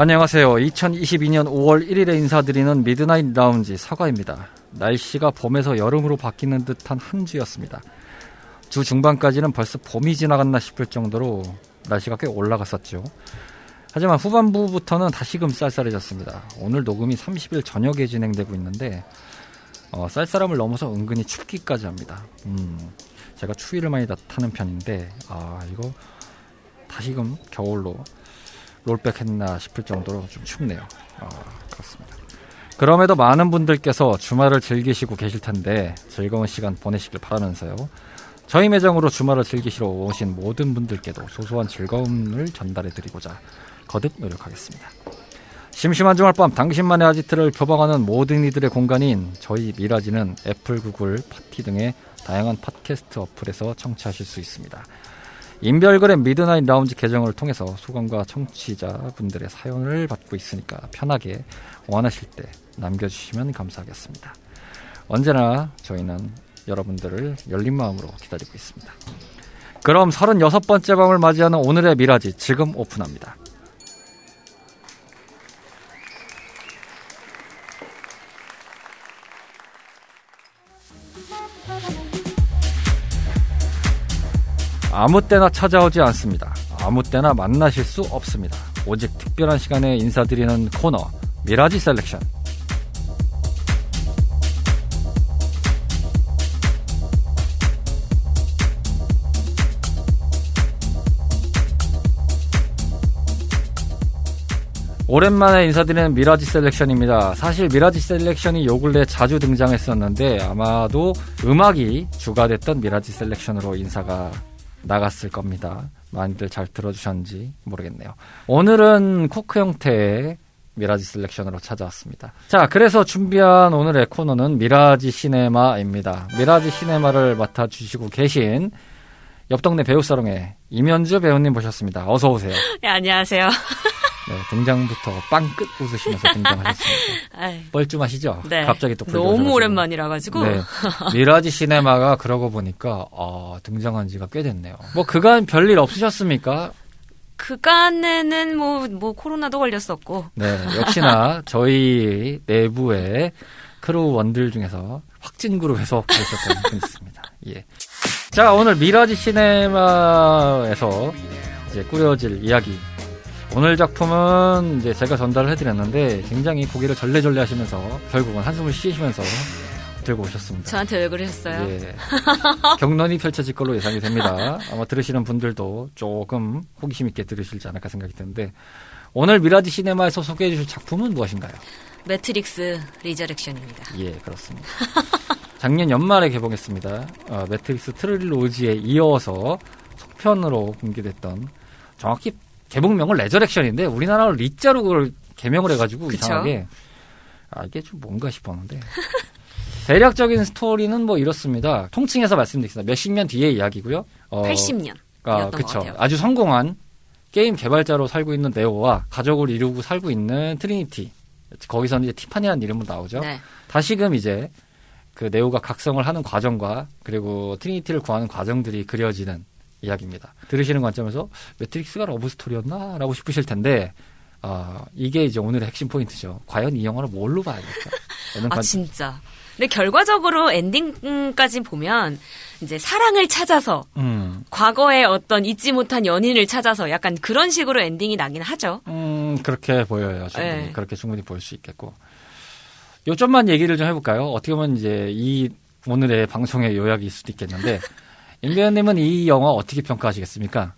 안녕하세요. 2022년 5월 1일에 인사드리는 미드나잇 라운지 사과입니다. 날씨가 봄에서 여름으로 바뀌는 듯한 한 주였습니다. 주 중반까지는 벌써 봄이 지나갔나 싶을 정도로 날씨가 꽤 올라갔었죠. 하지만 후반부부터는 다시금 쌀쌀해졌습니다. 오늘 녹음이 30일 저녁에 진행되고 있는데 어, 쌀쌀함을 넘어서 은근히 춥기까지 합니다. 음, 제가 추위를 많이 나타는 편인데 아 이거 다시금 겨울로 롤백했나 싶을 정도로 좀 춥네요. 아, 그렇습니다. 그럼에도 많은 분들께서 주말을 즐기시고 계실 텐데 즐거운 시간 보내시길 바라면서요. 저희 매장으로 주말을 즐기시러 오신 모든 분들께도 소소한 즐거움을 전달해 드리고자 거듭 노력하겠습니다. 심심한 주말 밤 당신만의 아지트를 표방하는 모든 이들의 공간인 저희 미라지는 애플, 구글, 파티 등의 다양한 팟캐스트 어플에서 청취하실 수 있습니다. 인별그램 미드나잇 라운지 계정을 통해서 소감과 청취자분들의 사연을 받고 있으니까 편하게 원하실 때 남겨주시면 감사하겠습니다. 언제나 저희는 여러분들을 열린 마음으로 기다리고 있습니다. 그럼 36번째 밤을 맞이하는 오늘의 미라지 지금 오픈합니다. 아무 때나 찾아오지 않습니다. 아무 때나 만나실 수 없습니다. 오직 특별한 시간에 인사드리는 코너 미라지 셀렉션. 오랜만에 인사드리는 미라지 셀렉션입니다. 사실 미라지 셀렉션이 요 근래 자주 등장했었는데 아마도 음악이 주가 됐던 미라지 셀렉션으로 인사가 나갔을 겁니다. 많이들 잘 들어주셨는지 모르겠네요. 오늘은 토크 형태의 미라지 셀렉션으로 찾아왔습니다. 자, 그래서 준비한 오늘의 코너는 미라지 시네마입니다. 미라지 시네마를 맡아주시고 계신 옆 동네 배우살롱의 이면주 배우님 모셨습니다. 어서 오세요. 네, 안녕하세요. 네, 등장부터 빵끝 웃으시면서 등장하셨습니다. 뻘쭘하시죠? 네. 갑자기 또 너무 오랜만이라 가지고. 네. 미라지 시네마가 그러고 보니까 어, 등장한 지가 꽤 됐네요. 뭐 그간 별일 없으셨습니까? 그간에는 뭐, 뭐, 코로나도 걸렸었고. 네, 역시나 저희 내부의 crew원들 중에서 확진 그룹에서 계셨던 분이 있습니다. 예. 자, 오늘 미라지 시네마에서 이제 꾸려질 이야기 오늘 작품은 이제 제가 전달을 해드렸는데 굉장히 고개를 절레절레 하시면서 결국은 한숨을 쉬시면서 들고 오셨습니다. 저한테 왜 그러셨어요? 예. 격론이 펼쳐질 걸로 예상이 됩니다. 아마 들으시는 분들도 조금 호기심 있게 들으실지 않을까 생각이 드는데 오늘 미라지 시네마에서 소개해 주실 작품은 무엇인가요? 매트릭스 리저렉션입니다. 예, 그렇습니다. 작년 연말에 개봉했습니다. 어, 매트릭스 trilogy에 이어서 속편으로 공개됐던 정확히 개봉명은 resurrection인데 우리나라로 리자로 그걸 개명을 해가지고 그쵸? 이상하게 아 이게 좀 뭔가 싶었는데 대략적인 스토리는 뭐 이렇습니다. 통칭해서 말씀드리겠습니다. 몇십 년 뒤의 이야기고요. 어, 80년. 아, 그쵸. 아주 성공한 게임 개발자로 살고 있는 네오와 가족을 이루고 살고 있는 트리니티. 거기서는 이제 티파니라는 이름으로 나오죠. 네. 다시금 이제 그 네오가 각성을 하는 과정과 그리고 트리니티를 구하는 과정들이 그려지는 이야기입니다. 들으시는 관점에서 매트릭스가 러브 스토리였나? 라고 싶으실 텐데, 아, 이게 이제 오늘의 핵심 포인트죠. 과연 이 영화를 뭘로 봐야 될까? 라는 아, 관- 진짜. 근데 결과적으로 엔딩까지 보면 이제 사랑을 찾아서 음, 과거의 어떤 잊지 못한 연인을 찾아서 약간 그런 식으로 엔딩이 나긴 하죠. 음, 그렇게 보여요. 충분히. 네. 그렇게 충분히 보일 수 있겠고. 요점만 얘기를 좀 해볼까요? 어떻게 보면 이제 이 오늘의 방송의 요약일 수도 있겠는데, 임배현님은 이 영화 어떻게 평가하시겠습니까?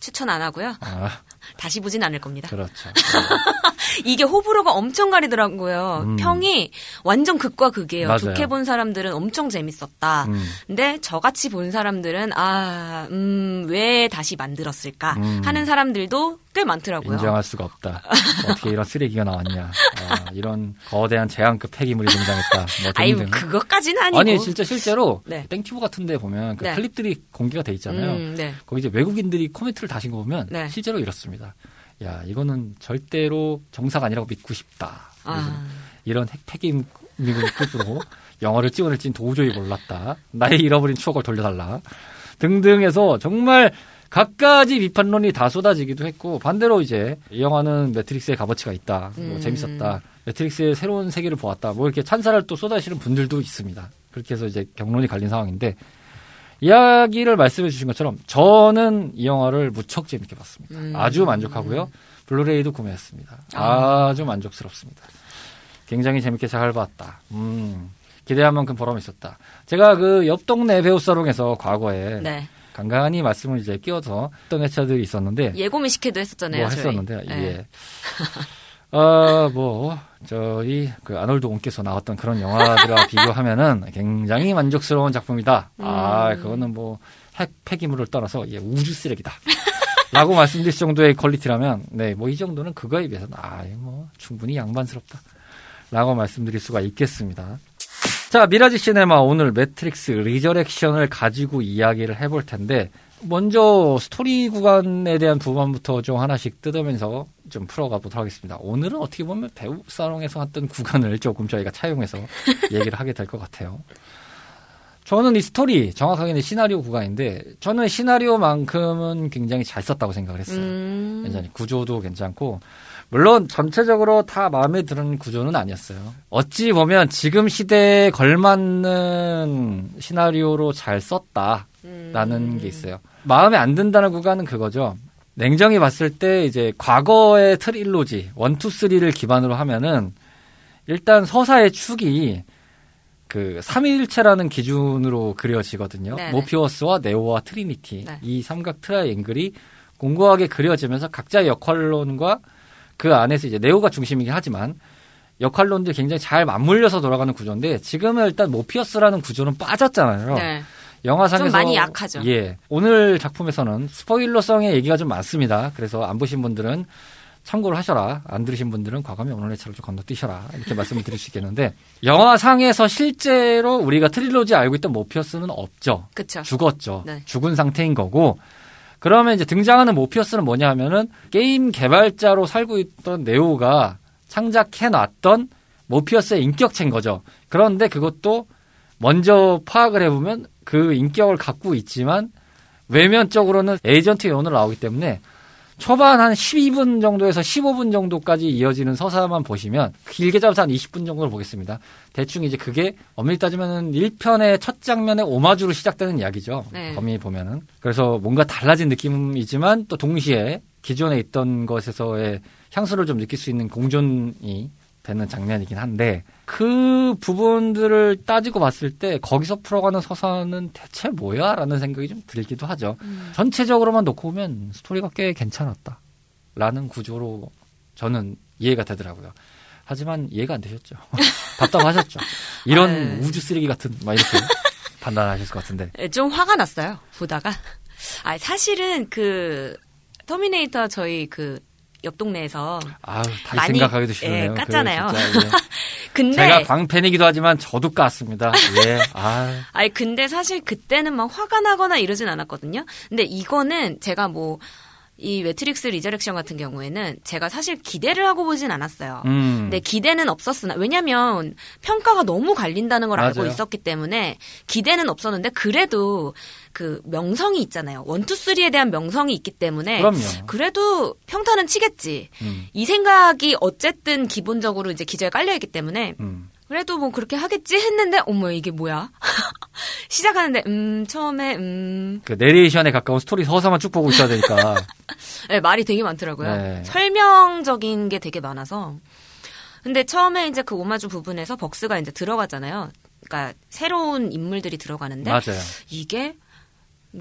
추천 안 하고요. 아, 다시 보진 않을 겁니다. 그렇죠. 이게 호불호가 엄청 가리더라고요. 음. 평이 완전 극과 극이에요. 맞아요. 좋게 본 사람들은 엄청 재밌었다. 음. 근데 저같이 본 사람들은 아, 음, 왜 다시 만들었을까 음. 하는 사람들도 꽤 많더라고요. 인정할 수가 없다. 어떻게 이런 쓰레기가 나왔냐. 아, 이런 거대한 재앙급 폐기물이 등장했다. 뭐 등등. 그것까지는 아니고. 아니 진짜 실제로 네. 땡튜브 같은 데 보면 그 네. 클립들이 공개가 돼 있잖아요. 음, 네. 거기 이제 외국인들이 코멘트를 다신 거 보면 네. 실제로 이렇습니다. 야 이거는 절대로 정사가 아니라고 믿고 싶다. 아, 이런 핵 폐기물급으로 영화를 찍어낼진 도저히 몰랐다. 나의 잃어버린 추억을 돌려달라. 등등해서 정말 갖가지 비판론이 다 쏟아지기도 했고 반대로 이제 이 영화는 매트릭스의 값어치가 있다. 뭐 음. 재밌었다. 매트릭스의 새로운 세계를 보았다. 뭐 이렇게 찬사를 또 쏟아시는 분들도 있습니다. 그렇게 해서 이제 경론이 갈린 상황인데 이야기를 말씀해 주신 것처럼 저는 이 영화를 무척 재밌게 봤습니다. 음. 아주 만족하고요. 블루레이도 구매했습니다. 아. 아주 만족스럽습니다. 굉장히 재밌게 잘 봤다. 음, 기대한 만큼 보람이 있었다. 제가 그 옆 동네 배우 사롱에서 과거에 네. 간간히 말씀을 이제 끼워서 했던 회차들이 있었는데 예고 미식회도 했었잖아요. 뭐 저희. 했었는데 네. 예. 어, 뭐 저희 그 아놀드 온께서 나왔던 그런 영화들과 비교하면은 굉장히 만족스러운 작품이다. 아, 음. 그거는 뭐 핵 폐기물을 떠나서 예, 우주 쓰레기다. 라고 말씀드릴 정도의 퀄리티라면 네, 뭐 이 정도는 그거에 비해서는 아, 뭐 충분히 양반스럽다. 라고 말씀드릴 수가 있겠습니다. 자, 미라지 시네마 오늘 매트릭스 리저렉션을 가지고 이야기를 해볼 텐데 먼저 스토리 구간에 대한 부분부터 좀 하나씩 뜯으면서 좀 풀어가 보도록 하겠습니다. 오늘은 어떻게 보면 배우 살롱에서 했던 구간을 조금 저희가 차용해서 얘기를 하게 될 것 같아요. 저는 이 스토리, 정확하게는 시나리오 구간인데 저는 시나리오만큼은 굉장히 잘 썼다고 생각을 했어요. 음. 굉장히 구조도 괜찮고 물론 전체적으로 다 마음에 드는 구조는 아니었어요. 어찌 보면 지금 시대에 걸맞는 시나리오로 잘 썼다라는 음. 게 있어요. 마음에 안 든다는 구간은 그거죠. 냉정히 봤을 때 이제 과거의 트릴로지 1, 2, 3를 기반으로 하면은 일단 서사의 축이 그 3위일체라는 기준으로 그려지거든요. 네네. 모피어스와 네오와 트리니티 네. 이 삼각 트라이앵글이 공고하게 그려지면서 각자의 역할론과 그 안에서 이제 네오가 중심이긴 하지만 역할론들이 굉장히 잘 맞물려서 돌아가는 구조인데 지금은 일단 모피어스라는 구조는 빠졌잖아요. 네. 영화상에서 좀 많이 약하죠. 예. 오늘 작품에서는 스포일러성의 얘기가 좀 많습니다. 그래서 안 보신 분들은 참고를 하셔라. 안 들으신 분들은 과감히 오늘 회차를 좀 건너뛰셔라. 이렇게 말씀을 드릴 수 있겠는데 영화상에서 실제로 우리가 trilogy 알고 있던 모피어스는 없죠. 그쵸. 죽었죠. 네. 죽은 상태인 거고 그러면 이제 등장하는 모피어스는 뭐냐 하면은 게임 개발자로 살고 있던 네오가 창작해 놨던 모피어스의 인격체인 거죠. 그런데 그것도 먼저 파악을 해보면 그 인격을 갖고 있지만 외면적으로는 에이전트 요원으로 나오기 때문에 초반 한 12분 정도에서 15분 정도까지 이어지는 서사만 보시면 길게 잡아서 한 20분 정도를 보겠습니다. 대충 이제 그게 엄밀히 따지면은 1편의 첫 장면의 오마주로 시작되는 이야기죠. 네. 범위 보면은. 그래서 뭔가 달라진 느낌이지만 또 동시에 기존에 있던 것에서의 향수를 좀 느낄 수 있는 공존이 되는 장면이긴 한데 그 부분들을 따지고 봤을 때 거기서 풀어가는 서사는 대체 뭐야? 라는 생각이 좀 들기도 하죠. 음. 전체적으로만 놓고 보면 스토리가 꽤 괜찮았다. 라는 구조로 저는 이해가 되더라고요. 하지만 이해가 안 되셨죠. 답답하셨죠. 이런 아유. 우주 쓰레기 같은, 막 이렇게 판단하셨을 것 같은데. 예, 좀 화가 났어요. 보다가. 아, 사실은 그 터미네이터 저희 그 옆 동네에서 아유, 다시 많이, 생각하기도 예, 싫네요. 깠잖아요. 그 진짜, 예. 근데 제가 광팬이기도 하지만 저도 깠습니다. 예. 아 아니 근데 사실 그때는 막 화가 나거나 이러진 않았거든요. 근데 이거는 제가 뭐 이 매트릭스 리저렉션 같은 경우에는 제가 사실 기대를 하고 보진 않았어요. 음. 근데 기대는 없었으나 왜냐면 평가가 너무 갈린다는 걸 알고 맞아요. 있었기 때문에 기대는 없었는데 그래도 그 명성이 있잖아요. one two three에 대한 명성이 있기 때문에 그럼요. 그래도 평타는 치겠지. 음. 이 생각이 어쨌든 기본적으로 이제 기저에 깔려 있기 때문에 음. 그래도 뭐 그렇게 하겠지 했는데 어머 이게 뭐야? 시작하는데 음 처음에 음 그 내레이션에 가까운 스토리 서사만 쭉 보고 있어야 되니까. 네, 말이 되게 많더라고요. 네. 설명적인 게 되게 많아서. 근데 처음에 이제 그 오마주 부분에서 벅스가 이제 들어가잖아요. 그러니까 새로운 인물들이 들어가는데 맞아요. 이게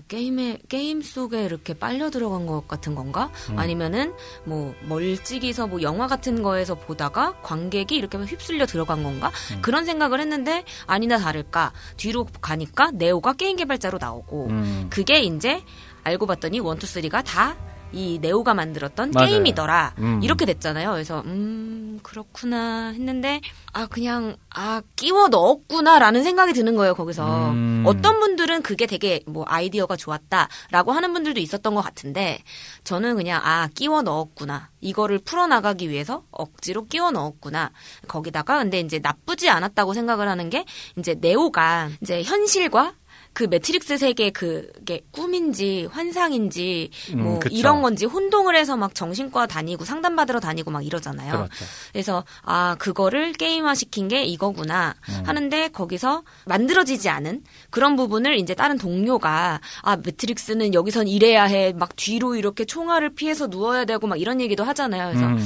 게임에 게임 속에 이렇게 빨려 들어간 것 같은 건가? 음. 아니면은 뭐 멀찍이서 뭐 영화 같은 거에서 보다가 관객이 이렇게 휘둘려 들어간 건가? 음. 그런 생각을 했는데 아니나 다를까 뒤로 가니까 네오가 게임 개발자로 나오고 음. 그게 이제 알고 봤더니 원투 쓰리가 다 이 네오가 만들었던 맞아요. 게임이더라. 음. 이렇게 됐잖아요. 그래서 음 그렇구나 했는데 아 그냥 아 끼워 넣었구나라는 생각이 드는 거예요. 거기서 음. 어떤 분들은 그게 되게 뭐 아이디어가 좋았다라고 하는 분들도 있었던 것 같은데 저는 그냥 아 끼워 넣었구나 이거를 풀어나가기 위해서 억지로 끼워 넣었구나 거기다가 근데 이제 나쁘지 않았다고 생각을 하는 게 이제 네오가 이제 현실과 그 매트릭스 세계 그게 꿈인지 환상인지 음, 뭐 그쵸. 이런 건지 혼동을 해서 막 정신과 다니고 상담받으러 다니고 막 이러잖아요. 그렇죠. 그래서 아 그거를 게임화 시킨 게 이거구나 하는데 거기서 만들어지지 않은 그런 부분을 이제 다른 동료가 아 매트릭스는 여기선 이래야 해 막 뒤로 이렇게 총알을 피해서 누워야 되고 막 이런 얘기도 하잖아요. 그래서 음.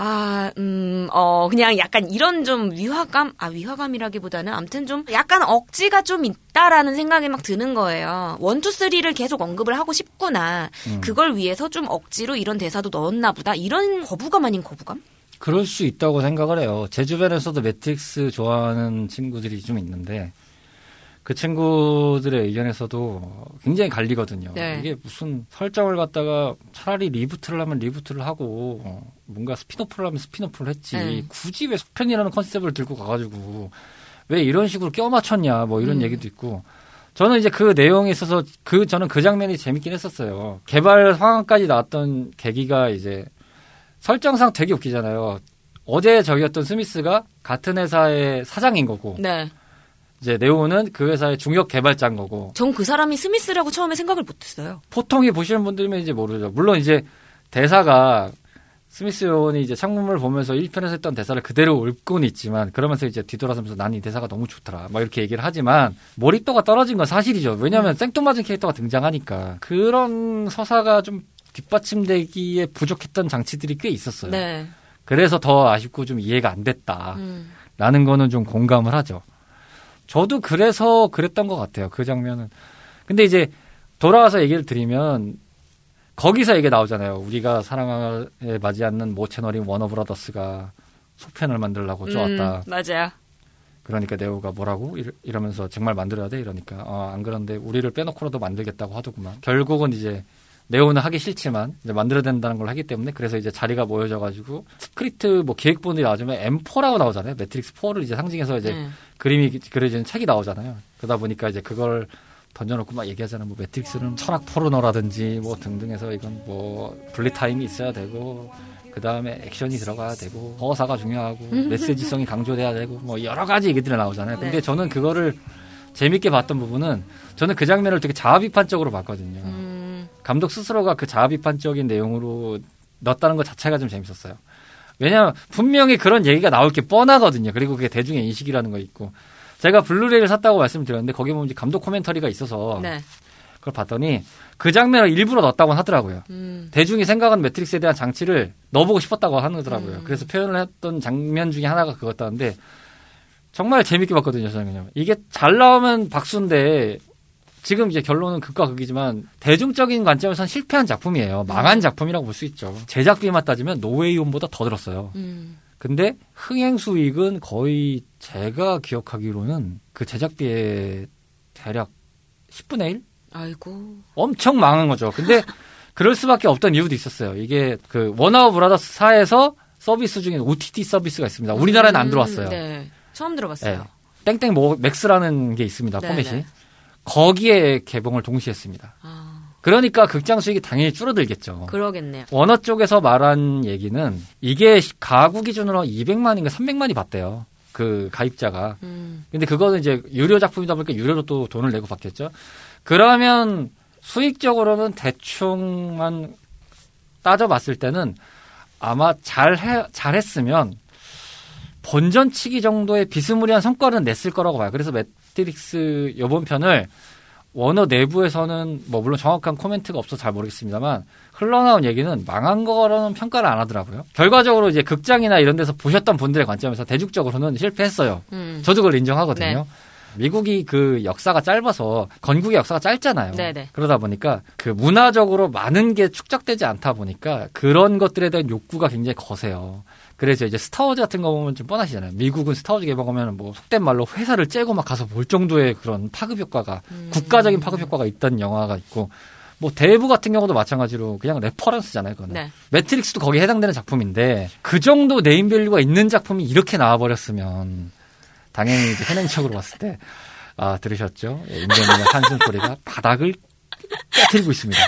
아, 음, 어, 그냥 약간 이런 좀 위화감, 아, 위화감이라기보다는 아무튼 좀 약간 억지가 좀 있다라는 생각이 막 드는 거예요. one two three를 계속 언급을 하고 싶구나. 음. 그걸 위해서 좀 억지로 이런 대사도 넣었나 보다. 이런 거부감 아닌 거부감? 그럴 수 있다고 생각을 해요. 제 주변에서도 매트릭스 좋아하는 친구들이 좀 있는데 그 친구들의 의견에서도 굉장히 갈리거든요. 네. 이게 무슨 설정을 갖다가 차라리 reboot를 하면 reboot를 하고 어, 뭔가 spin-off를 하면 spin-off를 했지 네. 굳이 왜 속편이라는 컨셉을 들고 가가지고 왜 이런 식으로 껴 맞췄냐 뭐 이런 음. 얘기도 있고 저는 이제 그 내용에 있어서 그 저는 그 장면이 재밌긴 했었어요. 개발 상황까지 나왔던 계기가 이제 설정상 되게 웃기잖아요. 어제 저기였던 스미스가 같은 회사의 사장인 거고 네. 이제 네오는 그 회사의 중역 개발자인 거고 전 그 사람이 스미스라고 처음에 생각을 못했어요. 보통이 보시는 분들이면 이제 모르죠. 물론 이제 대사가 스미스 요원이 이제 창문을 보면서 1편에서 했던 대사를 그대로 읊고는 있지만 그러면서 이제 뒤돌아서면서 난 이 대사가 너무 좋더라. 막 이렇게 얘기를 하지만 몰입도가 떨어진 건 사실이죠. 왜냐하면 생뚱맞은 캐릭터가 등장하니까 그런 서사가 좀 뒷받침되기에 부족했던 장치들이 꽤 있었어요. 네. 그래서 더 아쉽고 좀 이해가 안 됐다라는 음. 거는 좀 공감을 하죠. 저도 그래서 그랬던 것 같아요. 그 장면은. 근데 이제 돌아와서 얘기를 드리면 거기서 얘기 나오잖아요. 우리가 사랑에 맞지 않는 모 채널인 워너브라더스가 속편을 만들려고 쪼았다. 음, 맞아요. 그러니까 네오가 뭐라고 이러- 이러 면서 정말 만들어야 돼 이러니까 어, 안 그런데 우리를 빼놓고라도 만들겠다고 하더구만. 결국은 이제 네오는 하기 싫지만 이제 만들어야 된다는 걸 하기 때문에 그래서 이제 자리가 모여져가지고 스크립트 뭐 기획본이 나오자면 M4라고 나오잖아요. 매트릭스 4를 이제 상징해서 이제 네. 그림이 그려지는 책이 나오잖아요. 그러다 보니까 이제 그걸 던져놓고 막 얘기하잖아요. 뭐 매트릭스는 철학 포르노라든지 뭐 등등해서 이건 뭐 bullet time이 있어야 되고 그 다음에 액션이 들어가야 되고 서사가 중요하고 메시지성이 강조돼야 되고 뭐 여러 가지 얘기들이 나오잖아요. 근데 네. 저는 그거를 재밌게 봤던 부분은 저는 그 장면을 되게 자아비판적으로 봤거든요. 음, 감독 스스로가 그 자아비판적인 내용으로 넣었다는 것 자체가 좀 재밌었어요. 왜냐하면 분명히 그런 얘기가 나올 게 뻔하거든요. 그리고 그게 대중의 인식이라는 거 있고. 제가 블루레이를 샀다고 말씀드렸는데 거기 보면 감독 코멘터리가 있어서 네. 그걸 봤더니 그 장면을 일부러 넣었다고 하더라고요. 음, 대중이 생각하는 매트릭스에 대한 장치를 넣어보고 싶었다고 하더라고요. 음. 그래서 표현을 했던 장면 중에 하나가 그거였다는데 정말 재밌게 봤거든요, 저는. 이게 잘 나오면 박수인데 지금 이제 결론은 극과 극이지만 대중적인 관점에서는 실패한 작품이에요. 망한 작품이라고 볼 수 있죠. 제작비만 따지면 노웨이홈보다 더 들었어요. 음, 근데 흥행 수익은 거의 제가 기억하기로는 그 제작비의 대략 10분의 1? 아이고. 엄청 망한 거죠. 근데 그럴 수밖에 없던 이유도 있었어요. 이게 그 워너버 브라더스 사에서 서비스 중에 OTT 서비스가 있습니다. 우리나라에는 안 음, 들어왔어요. 네. 처음 들어봤어요. 네. 땡땡 뭐 맥스라는 게 있습니다. 네, 포맷이. 네. 거기에 개봉을 동시에 했습니다. 아, 그러니까 극장 수익이 당연히 줄어들겠죠. 그러겠네요. 워너 쪽에서 말한 얘기는 이게 가구 기준으로 200만인가 300만이 받대요. 그 가입자가. 음, 근데 그거는 이제 유료 작품이다 보니까 유료로 또 돈을 내고 받겠죠. 그러면 수익적으로는 대충만 따져봤을 때는 아마 잘해, 잘했으면 본전치기 정도의 비스무리한 성과는 냈을 거라고 봐요. 그래서 매트릭스 요번 편을 워너 내부에서는 뭐 물론 정확한 코멘트가 없어서 잘 모르겠습니다만 흘러나온 얘기는 망한 거라는 평가를 안 하더라고요. 결과적으로 이제 극장이나 이런 데서 보셨던 분들의 관점에서 대중적으로는 실패했어요. 음. 저도 그걸 인정하거든요. 네. 미국이 그 역사가 짧아서 건국의 역사가 짧잖아요. 네네. 그러다 보니까 그 문화적으로 많은 게 축적되지 않다 보니까 그런 것들에 대한 욕구가 굉장히 거세요. 그래서 이제 스타워즈 같은 거 보면 좀 뻔하시잖아요. 미국은 스타워즈 개봉하면 뭐 속된 말로 회사를 째고 막 가서 볼 정도의 그런 파급 효과가 음. 국가적인 파급 효과가 있던 영화가 있고 뭐 대부 같은 경우도 마찬가지로 그냥 레퍼런스잖아요. 그거는. 네. 매트릭스도 거기에 해당되는 작품인데 그 정도 네임밸류가 있는 작품이 이렇게 나와버렸으면 당연히 이제 현행적으로 봤을 때 아, 들으셨죠? 예, 임대민의 한숨 소리가 바닥을 깨뜨리고 있습니다.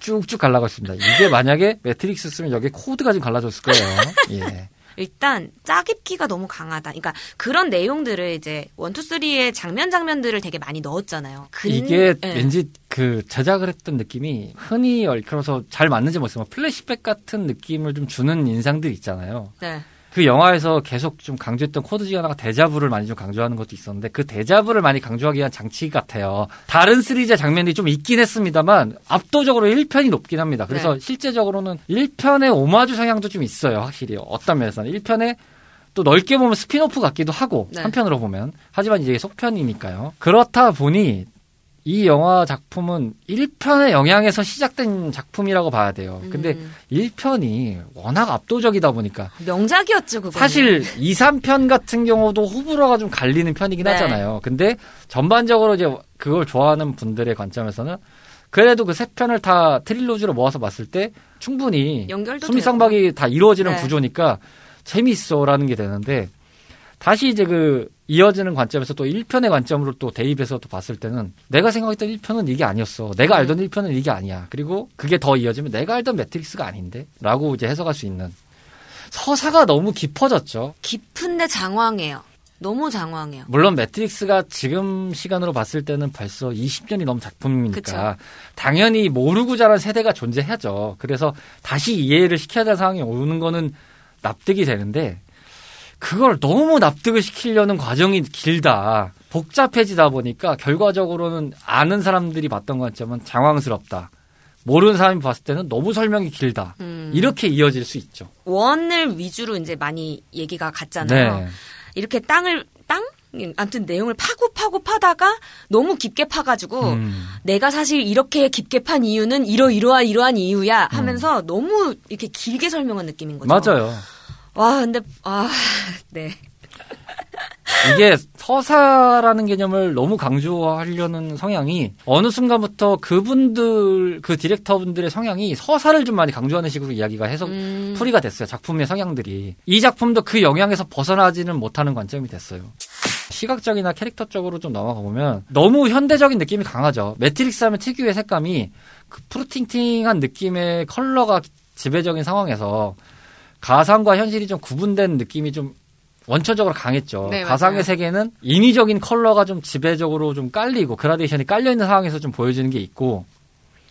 쭉쭉 갈라고 있습니다. 이게 만약에 매트릭스 쓰면 여기에 코드가 좀 갈라졌을 거예요. 예. 일단 짜깁기가 너무 강하다. 그러니까 그런 내용들을 이제 one two three의 장면 장면들을 되게 많이 넣었잖아요. 근- 이게 예. 왠지 그 제작을 했던 느낌이 흔히 얽혀서 잘 맞는지 모르겠어요. 플래시백 같은 느낌을 좀 주는 인상들 있잖아요. 네. 그 영화에서 계속 좀 강조했던 코드 중에 하나가 데자부를 많이 좀 강조하는 것도 있었는데 그 데자부를 많이 강조하기 위한 장치 같아요. 다른 시리즈 장면이 좀 있긴 했습니다만 압도적으로 1편이 높긴 합니다. 그래서 네. 실제적으로는 1편의 오마주 성향도 좀 있어요. 확실히 어떤 면에서는 1편에 또 넓게 보면 스피노프 같기도 하고 네. 한편으로 보면 하지만 이제 속편이니까요. 그렇다 보니 이 영화 작품은 1편의 영향에서 시작된 작품이라고 봐야 돼요. 근데 음. 1편이 워낙 압도적이다 보니까 명작이었죠, 그거. 사실 2, 3편 같은 경우도 호불호가 좀 갈리는 편이긴 네. 하잖아요. 근데 전반적으로 이제 그걸 좋아하는 분들의 관점에서는 그래도 그 세 편을 다 trilogy로 모아서 봤을 때 충분히 수미상박이 다 이루어지는 네. 구조니까 재미있어라는 게 되는데 다시 이제 그 이어지는 관점에서 또 1편의 관점으로 또 대입해서 또 봤을 때는 내가 생각했던 1편은 이게 아니었어. 내가 음. 알던 1편은 이게 아니야. 그리고 그게 더 이어지면 내가 알던 매트릭스가 아닌데? 라고 이제 해석할 수 있는 서사가 너무 깊어졌죠. 깊은데 장황해요. 너무 장황해요. 물론 매트릭스가 지금 시간으로 봤을 때는 벌써 20년이 넘은 작품이니까 그쵸. 당연히 모르고 자란 세대가 존재하죠. 그래서 다시 이해를 시켜야 되는 상황이 오는 거는 납득이 되는데 그걸 너무 납득을 시키려는 과정이 길다. 복잡해지다 보니까 결과적으로는 아는 사람들이 봤던 관점은 장황스럽다. 모르는 사람이 봤을 때는 너무 설명이 길다. 음. 이렇게 이어질 수 있죠. 원을 위주로 이제 많이 얘기가 갔잖아요. 네. 이렇게 땅을 땅? 아무튼 내용을 파고 파고 파다가 너무 깊게 파가지고 음. 내가 사실 이렇게 깊게 판 이유는 이러 이러한 이러한 이유야 하면서 너무 이렇게 길게 설명한 느낌인 거죠. 음. 맞아요. 와 근데 아 네. 이게 서사라는 개념을 너무 강조하려는 성향이 어느 순간부터 그분들 그 디렉터분들의 성향이 서사를 좀 많이 강조하는 식으로 이야기가 해석 음, 풀이가 됐어요. 작품의 성향들이 이 작품도 그 영향에서 벗어나지는 못하는 관점이 됐어요. 시각적이나 캐릭터적으로 좀 넘어가 보면 너무 현대적인 느낌이 강하죠. 매트릭스 하면 특유의 색감이 그 푸르팅팅한 느낌의 컬러가 지배적인 상황에서 가상과 현실이 좀 구분된 느낌이 좀 원초적으로 강했죠. 네, 가상의 맞아요. 세계는 인위적인 컬러가 좀 지배적으로 좀 깔리고 그라데이션이 깔려 있는 상황에서 좀 보여지는 게 있고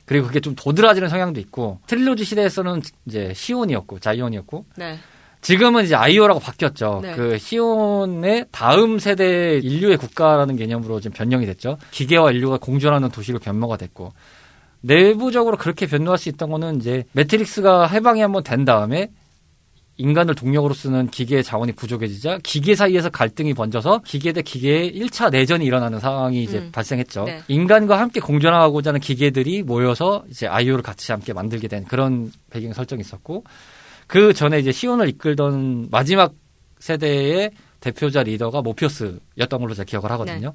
그리고 그게 좀 도드라지는 성향도 있고 trilogy 시대에서는 이제 시온이었고 자이온이었고 네. 지금은 이제 아이오라고 바뀌었죠. 네. 그 시온의 다음 세대 인류의 국가라는 개념으로 지금 변경이 됐죠. 기계와 인류가 공존하는 도시로 변모가 됐고 내부적으로 그렇게 변모할 수 있던 거는 이제 매트릭스가 해방이 한번 된 다음에 인간을 동력으로 쓰는 기계의 자원이 부족해지자 기계 사이에서 갈등이 번져서 기계 대 기계의 1차 내전이 일어나는 상황이 이제 음. 발생했죠. 네. 인간과 함께 공존하고자 하는 기계들이 모여서 이제 아이오를 같이 함께 만들게 된 그런 배경 설정이 있었고 그 전에 이제 시온을 이끌던 마지막 세대의 대표자 리더가 모피어스였던 걸로 제가 기억을 하거든요.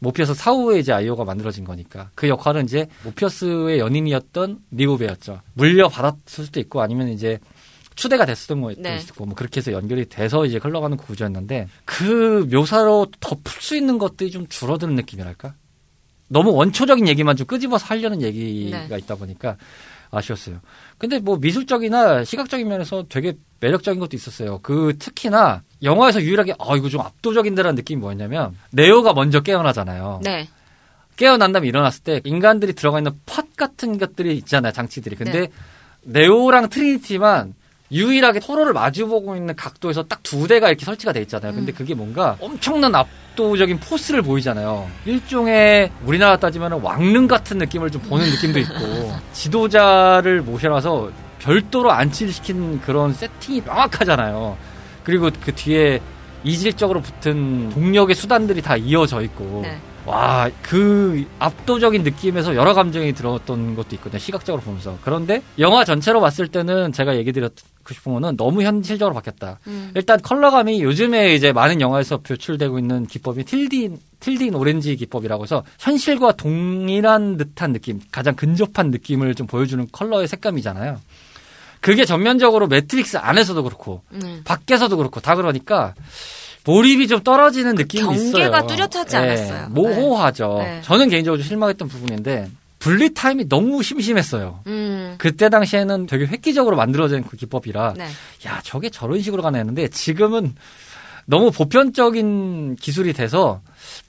모피어스 사후에 이제 아이오가 만들어진 거니까 그 역할은 이제 모피어스의 연인이었던 리오베였죠. 물려받았을 수도 있고 아니면 이제 추대가 됐었던 것도 네. 있고 뭐 그렇게 해서 연결이 돼서 이제 흘러가는 구조였는데 그 묘사로 덮을 수 있는 것들이 좀 줄어드는 느낌이랄까? 너무 원초적인 얘기만 좀 끄집어서 하려는 얘기가 네. 있다 보니까 아쉬웠어요. 근데 뭐 미술적이나 시각적인 면에서 되게 매력적인 것도 있었어요. 그 특히나 영화에서 유일하게 아 이거 좀 압도적인데라는 느낌이 뭐였냐면 네오가 먼저 깨어나잖아요. 네. 깨어난 다음에 일어났을 때 인간들이 들어가 있는 pod 같은 것들이 있잖아요. 장치들이. 근데 네. 네오랑 트리니티만 유일하게 서로를 마주보고 있는 각도에서 딱 두 대가 이렇게 설치가 돼 있잖아요. 근데 음. 그게 뭔가 엄청난 압도적인 force를 보이잖아요. 일종의 우리나라 따지면 왕릉 같은 느낌을 좀 보는 느낌도 있고 지도자를 모셔놔서 별도로 안치를 시킨 그런 세팅이 명확하잖아요. 그리고 그 뒤에 이질적으로 붙은 동력의 수단들이 다 이어져 있고 네. 와, 그 압도적인 느낌에서 여러 감정이 들었던 것도 있거든요. 시각적으로 보면서. 그런데 영화 전체로 봤을 때는 제가 얘기 드렸고 싶은 거는 너무 현실적으로 바뀌었다. 음. 일단 컬러감이 요즘에 이제 많은 영화에서 표출되고 있는 기법이 틸딘, 틸딘 오렌지 기법이라고 해서 현실과 동일한 듯한 느낌, 가장 근접한 느낌을 좀 보여주는 컬러의 색감이잖아요. 그게 전면적으로 매트릭스 안에서도 그렇고, 네. 밖에서도 그렇고, 다 그러니까, 몰입이 좀 떨어지는 느낌이 경계가 있어요. 뚜렷하지 예, 않았어요. 모호하죠. 네. 저는 개인적으로 좀 실망했던 부분인데 bullet time이 너무 심심했어요. 음. 그때 당시에는 되게 획기적으로 만들어진 그 기법이라 네. 야 저게 저런 식으로 가나 했는데 지금은 너무 보편적인 기술이 돼서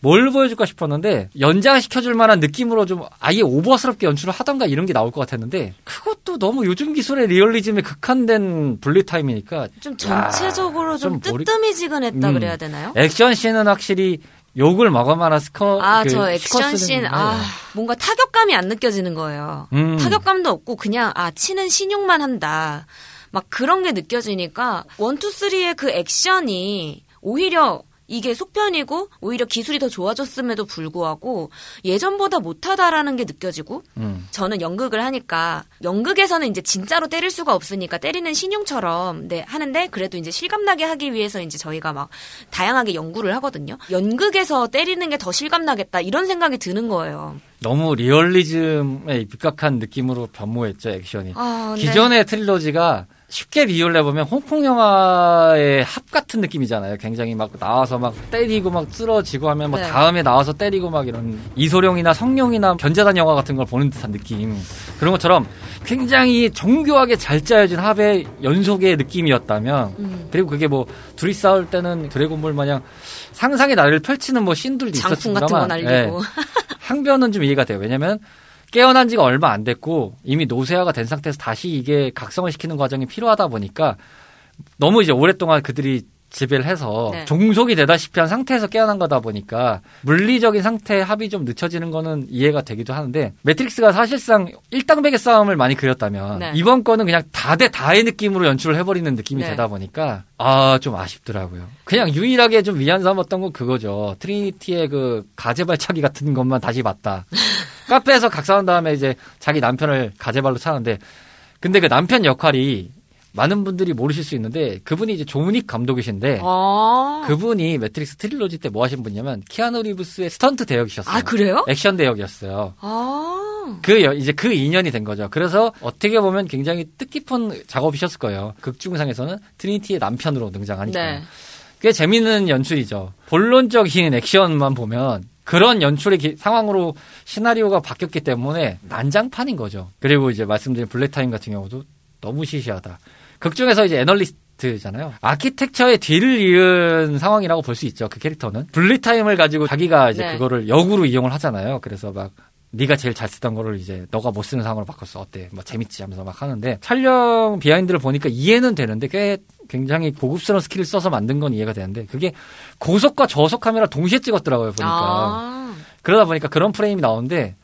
뭘 보여줄까 싶었는데 연장시켜줄 만한 느낌으로 좀 아예 오버스럽게 연출을 하던가 이런 게 나올 것 같았는데 그것도 너무 요즘 기술의 리얼리즘에 국한된 bullet time이니까 좀 전체적으로 좀, 좀 몰입- 뜨뜨미지근했다 음. 그래야 되나요? 액션 씬은 확실히 욕을 만한 스커 아, 그 저 액션 시퀀스는- 씬, 네. 아, 뭔가 타격감이 안 느껴지는 거예요. 음. 타격감도 없고, 그냥, 아, 치는 시늉만 한다. 막 그런 게 느껴지니까, one two three의 그 액션이 오히려 이게 속편이고, 오히려 기술이 더 좋아졌음에도 불구하고, 예전보다 못하다라는 게 느껴지고, 음. 저는 연극을 하니까 연극에서는 이제 진짜로 때릴 수가 없으니까 때리는 시늉처럼 네 하는데 그래도 이제 실감나게 하기 위해서 이제 저희가 막 다양하게 연구를 하거든요. 연극에서 때리는 게 더 실감나겠다 이런 생각이 드는 거예요. 너무 리얼리즘에 입각한 느낌으로 변모했죠 액션이. 아, 근데- 기존의 트릴로지가 쉽게 비유를 해보면 홍콩 영화의 합 같은 느낌이잖아요. 굉장히 막 나와서 막 때리고 막 쓰러지고 하면 뭐 네. 다음에 나와서 때리고 막 이런 이소룡이나 성룡이나 견자단 영화 같은 걸 보는 듯한 느낌. 그런 것처럼 굉장히 정교하게 잘 짜여진 합의 연속의 느낌이었다면 음. 그리고 그게 뭐 둘이 싸울 때는 드래곤볼 마냥 상상의 나래를 펼치는 뭐 씬들도 장풍 있었습니다만 같은 거 날리고 예. 항변은 좀 이해가 돼요. 왜냐면 깨어난 지가 얼마 안 됐고 이미 노쇠화가 된 상태에서 다시 이게 각성을 시키는 과정이 필요하다 보니까 너무 이제 오랫동안 그들이 지배를 해서 네. 종속이 되다시피 한 상태에서 깨어난 거다 보니까 물리적인 상태의 합이 좀 늦춰지는 거는 이해가 되기도 하는데 매트릭스가 사실상 일당백의 싸움을 많이 그렸다면 네. 이번 거는 그냥 다대 다의 느낌으로 연출을 해버리는 느낌이 네. 되다 보니까 아 좀 아쉽더라고요. 그냥 유일하게 좀 위안 삼았던 건 그거죠. 트리니티의 그 가재 발차기 같은 것만 다시 봤다. 카페에서 각성한 다음에 이제 자기 남편을 가재발로 차는데 근데 그 남편 역할이 많은 분들이 모르실 수 있는데 그분이 이제 존 윅 감독이신데 아, 그분이 매트릭스 trilogy 때 뭐 하신 분이냐면 키아누 리브스의 스턴트 대역이셨어요. 아 그래요? 액션 대역이었어요. 아, 그 여- 이제 그 인연이 된 거죠. 그래서 어떻게 보면 굉장히 뜻깊은 작업이셨을 거예요. 극중상에서는 트리니티의 남편으로 등장하니까. 네. 꽤 재밌는 연출이죠. 본론적인 액션만 보면 그런 연출의 기- 상황으로 시나리오가 바뀌었기 때문에 난장판인 거죠. 그리고 이제 말씀드린 bullet time 같은 경우도 너무 시시하다. 극 중에서 이제 애널리스트잖아요. 아키텍트의 뒤를 이은 상황이라고 볼 수 있죠. 그 캐릭터는 bullet time을 가지고 자기가 이제 네. 그거를 역으로 이용을 하잖아요. 그래서 막 네가 제일 잘 쓰던 거를 이제 너가 못 쓰는 상황으로 바꿨어. 어때? 뭐 재밌지 하면서 막 하는데 촬영 behind를 보니까 이해는 되는데 꽤 굉장히 고급스러운 skill을 써서 만든 건 이해가 되는데 그게 고속과 저속 카메라 동시에 찍었더라고요 보니까 아, 그러다 보니까 그런 프레임이 나오는데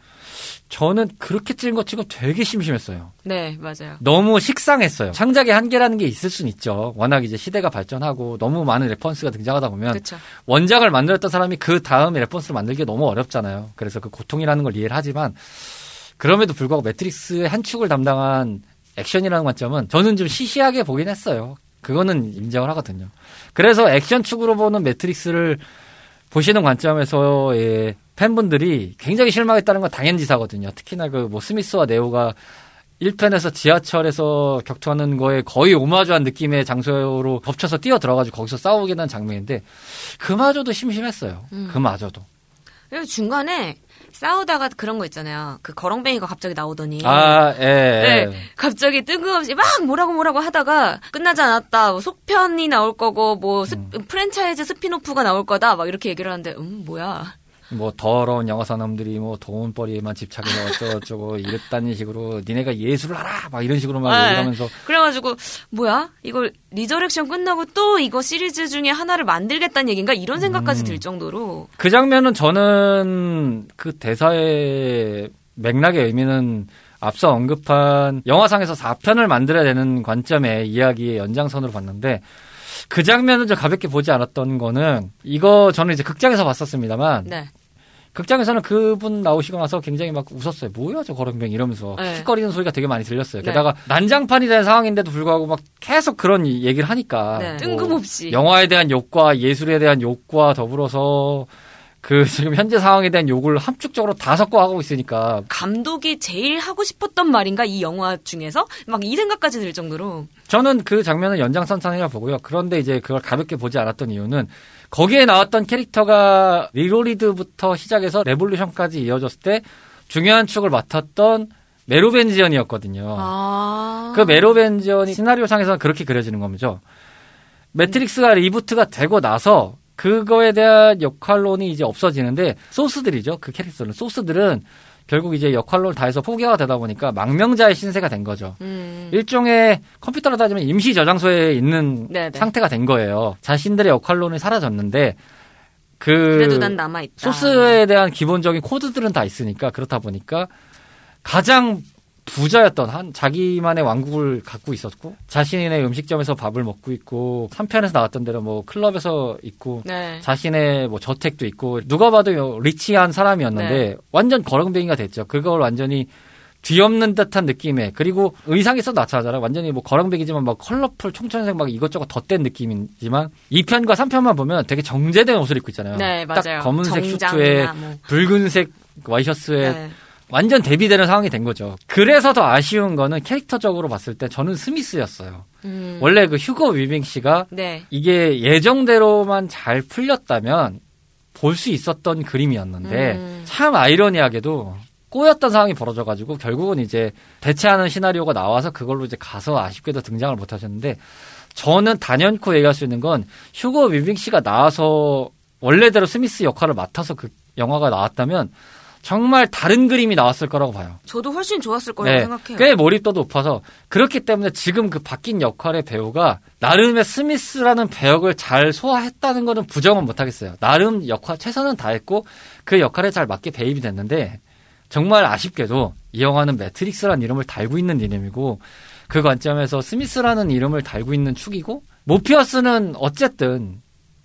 저는 그렇게 찍은 것 치고 되게 심심했어요. 네 맞아요. 너무 식상했어요. 창작의 한계라는 게 있을 수는 있죠. 워낙 이제 시대가 발전하고 너무 많은 reference가 등장하다 보면 그렇죠. 원작을 만들었던 사람이 그 다음에 reference를 만들기 너무 어렵잖아요. 그래서 그 고통이라는 걸 이해를 하지만 그럼에도 불구하고 매트릭스의 한 축을 담당한 액션이라는 관점은 저는 좀 시시하게 보긴 했어요. 그거는 인정을 하거든요. 그래서 액션 축으로 보는 매트릭스를 보시는 관점에서의 팬분들이 굉장히 실망했다는 건 당연지사거든요. 특히나 그 뭐 스미스와 네오가 1편에서 지하철에서 격투하는 거에 거의 오마주한 느낌의 장소로 덮쳐서 뛰어 들어가지고 거기서 싸우게 된 장면인데 그마저도 심심했어요. 음. 그마저도. 그리고 중간에 싸우다가 그런 거 있잖아요. 그 거렁뱅이가 갑자기 나오더니 아, 예. 예. 네, 갑자기 뜬금없이 막 뭐라고 뭐라고 하다가 끝나지 않았다. 뭐 속편이 나올 거고 뭐 스- 프랜차이즈 spin-off가 나올 거다. 막 이렇게 얘기를 하는데 음 뭐야? 뭐 더러운 영화 사람들이 뭐 돈벌이에만 집착해서 어쩌고저쩌고 이랬다는 식으로 니네가 예술을 알아 막 이런 식으로 막 네. 얘기를 하면서 그래가지고 뭐야? 이걸 리저렉션 끝나고 또 이거 시리즈 중에 하나를 만들겠다는 얘기인가? 이런 생각까지 음. 들 정도로 그 장면은 저는 그 대사의 맥락의 의미는 앞서 언급한 영화상에서 4편을 만들어야 되는 관점의 이야기의 연장선으로 봤는데 그 장면을 좀 가볍게 보지 않았던 거는 이거 저는 이제 극장에서 봤었습니다만 네. 극장에서는 그분 나오시고 나서 굉장히 막 웃었어요. 뭐야 저 거렁뱅 이러면서 네. 킥거리는 소리가 되게 많이 들렸어요. 네. 게다가 난장판이 된 상황인데도 불구하고 막 계속 그런 이- 얘기를 하니까 네. 뭐 뜬금없이. 영화에 대한 욕과 예술에 대한 욕과 더불어서 그 지금 현재 상황에 대한 욕을 함축적으로 다 섞어 하고 있으니까 감독이 제일 하고 싶었던 말인가 이 영화 중에서 막 이 생각까지 들 정도로 저는 그 장면은 연장선상이라 보고요. 그런데 이제 그걸 가볍게 보지 않았던 이유는 거기에 나왔던 캐릭터가 리로디드부터 시작해서 레볼루션까지 이어졌을 때 중요한 축을 맡았던 메로빈지언이었거든요. 아. 그 메로빈지언이 시나리오상에서는 그렇게 그려지는 거죠. 매트릭스가 reboot가 되고 나서 그거에 대한 역할론이 이제 없어지는데 소스들이죠. 그 캐릭터는 소스들은 결국 이제 역할론을 다해서 포기가 되다 보니까 망명자의 신세가 된 거죠. 음. 일종의 컴퓨터로 따지면 임시 저장소에 있는 네네. 상태가 된 거예요. 자신들의 역할론이 사라졌는데 그 그래도 난 남아 있다. 소스에 대한 기본적인 코드들은 다 있으니까 그렇다 보니까 가장 부자였던 한 자기만의 왕국을 갖고 있었고 자신의 음식점에서 밥을 먹고 있고 3편에서 나왔던 대로 뭐 클럽에서 있고 네. 자신의 뭐 저택도 있고 누가 봐도 rich한 사람이었는데 네. 완전 거렁뱅이가 됐죠. 그걸 완전히 뒤엎는 듯한 느낌의 그리고 의상에서 나타나잖아요. 완전히 뭐 거렁뱅이지만 막 컬러풀 총천색 막 이것저것 덧댄 느낌이지만 2편과 3편만 보면 되게 정제된 옷을 입고 있잖아요. 네, 딱 맞아요. 검은색 정장이나 슈트에 뭐. 붉은색 와이셔츠에 네. 완전 대비되는 상황이 된 거죠. 그래서 더 아쉬운 거는 캐릭터적으로 봤을 때 저는 스미스였어요. 음. 원래 그 휴고 위빙 씨가 네. 이게 예정대로만 잘 풀렸다면 볼 수 있었던 그림이었는데 음. 참 아이러니하게도 꼬였던 상황이 벌어져가지고 결국은 이제 대체하는 시나리오가 나와서 그걸로 이제 가서 아쉽게도 등장을 못 하셨는데 저는 단연코 얘기할 수 있는 건 휴거 위빙 씨가 나와서 원래대로 스미스 역할을 맡아서 그 영화가 나왔다면 정말 다른 그림이 나왔을 거라고 봐요. 저도 훨씬 좋았을 거라고 생각해요. 꽤 몰입도도 높아서 그렇기 때문에 지금 그 바뀐 역할의 배우가 나름의 스미스라는 배역을 잘 소화했다는 거는 부정은 못하겠어요. 나름 역할 최선은 다했고 그 역할에 잘 맞게 대입이 됐는데 정말 아쉽게도 이 영화는 매트릭스라는 이름을 달고 있는 이름이고 그 관점에서 스미스라는 이름을 달고 있는 축이고 모피어스는 어쨌든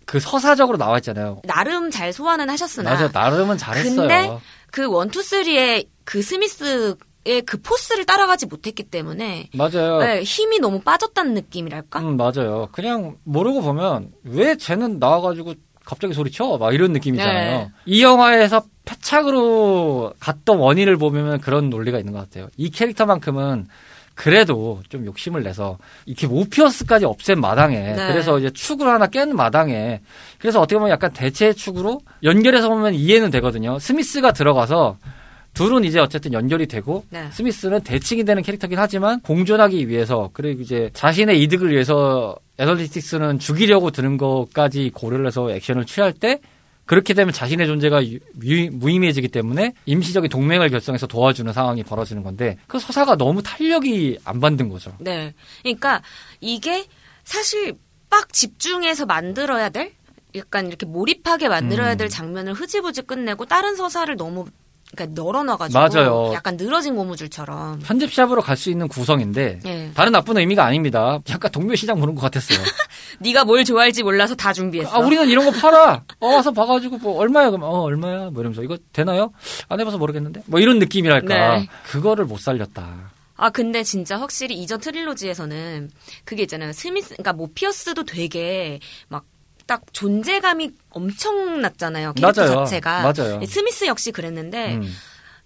그 서사적으로 나와 있잖아요. 나름 잘 소화는 하셨으나 맞아 나름은 잘했어요. 근데 그 one two three의 그 스미스 의 그 force를 따라가지 못했기 때문에 맞아요. 네, 힘이 너무 빠졌다는 느낌이랄까? 음, 맞아요. 그냥 모르고 보면 왜 쟤는 나와가지고 갑자기 소리쳐? 막 이런 느낌이잖아요. 네. 이 영화에서 패착으로 갔던 원인을 보면 그런 논리가 있는 것 같아요. 이 캐릭터만큼은 그래도 좀 욕심을 내서 이렇게 모피어스까지 없앤 마당에 네. 그래서 이제 축을 하나 깬 마당에 그래서 어떻게 보면 약간 대체 축으로 연결해서 보면 이해는 되거든요. 스미스가 들어가서 둘은 이제 어쨌든 연결이 되고 네. 스미스는 대칭이 되는 캐릭터긴 하지만 공존하기 위해서 그리고 이제 자신의 이득을 위해서 애널리틱스는 죽이려고 드는 것까지 고려를 해서 액션을 취할 때 그렇게 되면 자신의 존재가 유- 유- 무의미해지기 때문에 임시적인 동맹을 결성해서 도와주는 상황이 벌어지는 건데 그 서사가 너무 탄력이 안 받는 거죠. 네. 그러니까 이게 사실 빡 집중해서 만들어야 될 약간 이렇게 몰입하게 만들어야 음. 될 장면을 흐지부지 끝내고 다른 서사를 너무 그러니까 널어놔가지고 맞아요. 약간 늘어진 고무줄처럼. 편집샵으로 갈 수 있는 구성인데 예. 다른 나쁜 의미가 아닙니다. 약간 동묘시장 보는 것 같았어요. 네가 뭘 좋아할지 몰라서 다 준비했어. 아, 우리는 이런 거 팔아. 어, 와서 봐가지고, 뭐, 얼마야? 그럼, 어, 얼마야? 뭐 이러면서, 이거 되나요? 안 해봐서 모르겠는데? 뭐 이런 느낌이랄까. 네. 그거를 못 살렸다. 아, 근데 진짜 확실히 이전 트릴로지에서는 그게 있잖아요. 스미스, 그러니까 모피어스도 되게 막 딱 존재감이 엄청났잖아요. 캐릭터 맞아요. 자체가. 맞아요. 스미스 역시 그랬는데 음,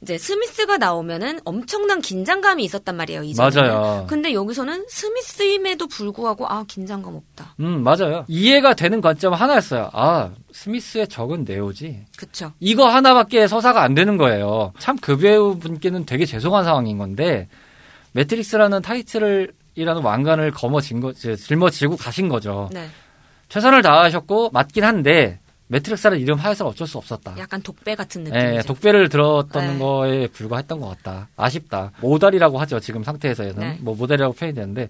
이제 스미스가 나오면은 엄청난 긴장감이 있었단 말이에요. 이전에. 맞아요. 근데 여기서는 스미스임에도 불구하고 아 긴장감 없다. 음, 맞아요. 이해가 되는 관점 하나였어요. 아, 스미스의 적은 네오지. 그쵸? 이거 하나밖에 서사가 안 되는 거예요. 참 그 배우분께는 되게 죄송한 상황인 건데, 매트릭스라는 타이틀을, 이라는 왕관을 거머쥔 거, 저, 짊어지고 가신 거죠. 네. 최선을 다하셨고, 맞긴 한데, 매트릭스라는 이름 하에서 어쩔 수 없었다. 약간 독배 같은 느낌이죠. 예, 독배를 들었던 네. 거에 불과했던 것 같다. 아쉽다. modal이라고 하죠. 지금 상태에서는 네. 뭐 모델이라고 표현이 되는데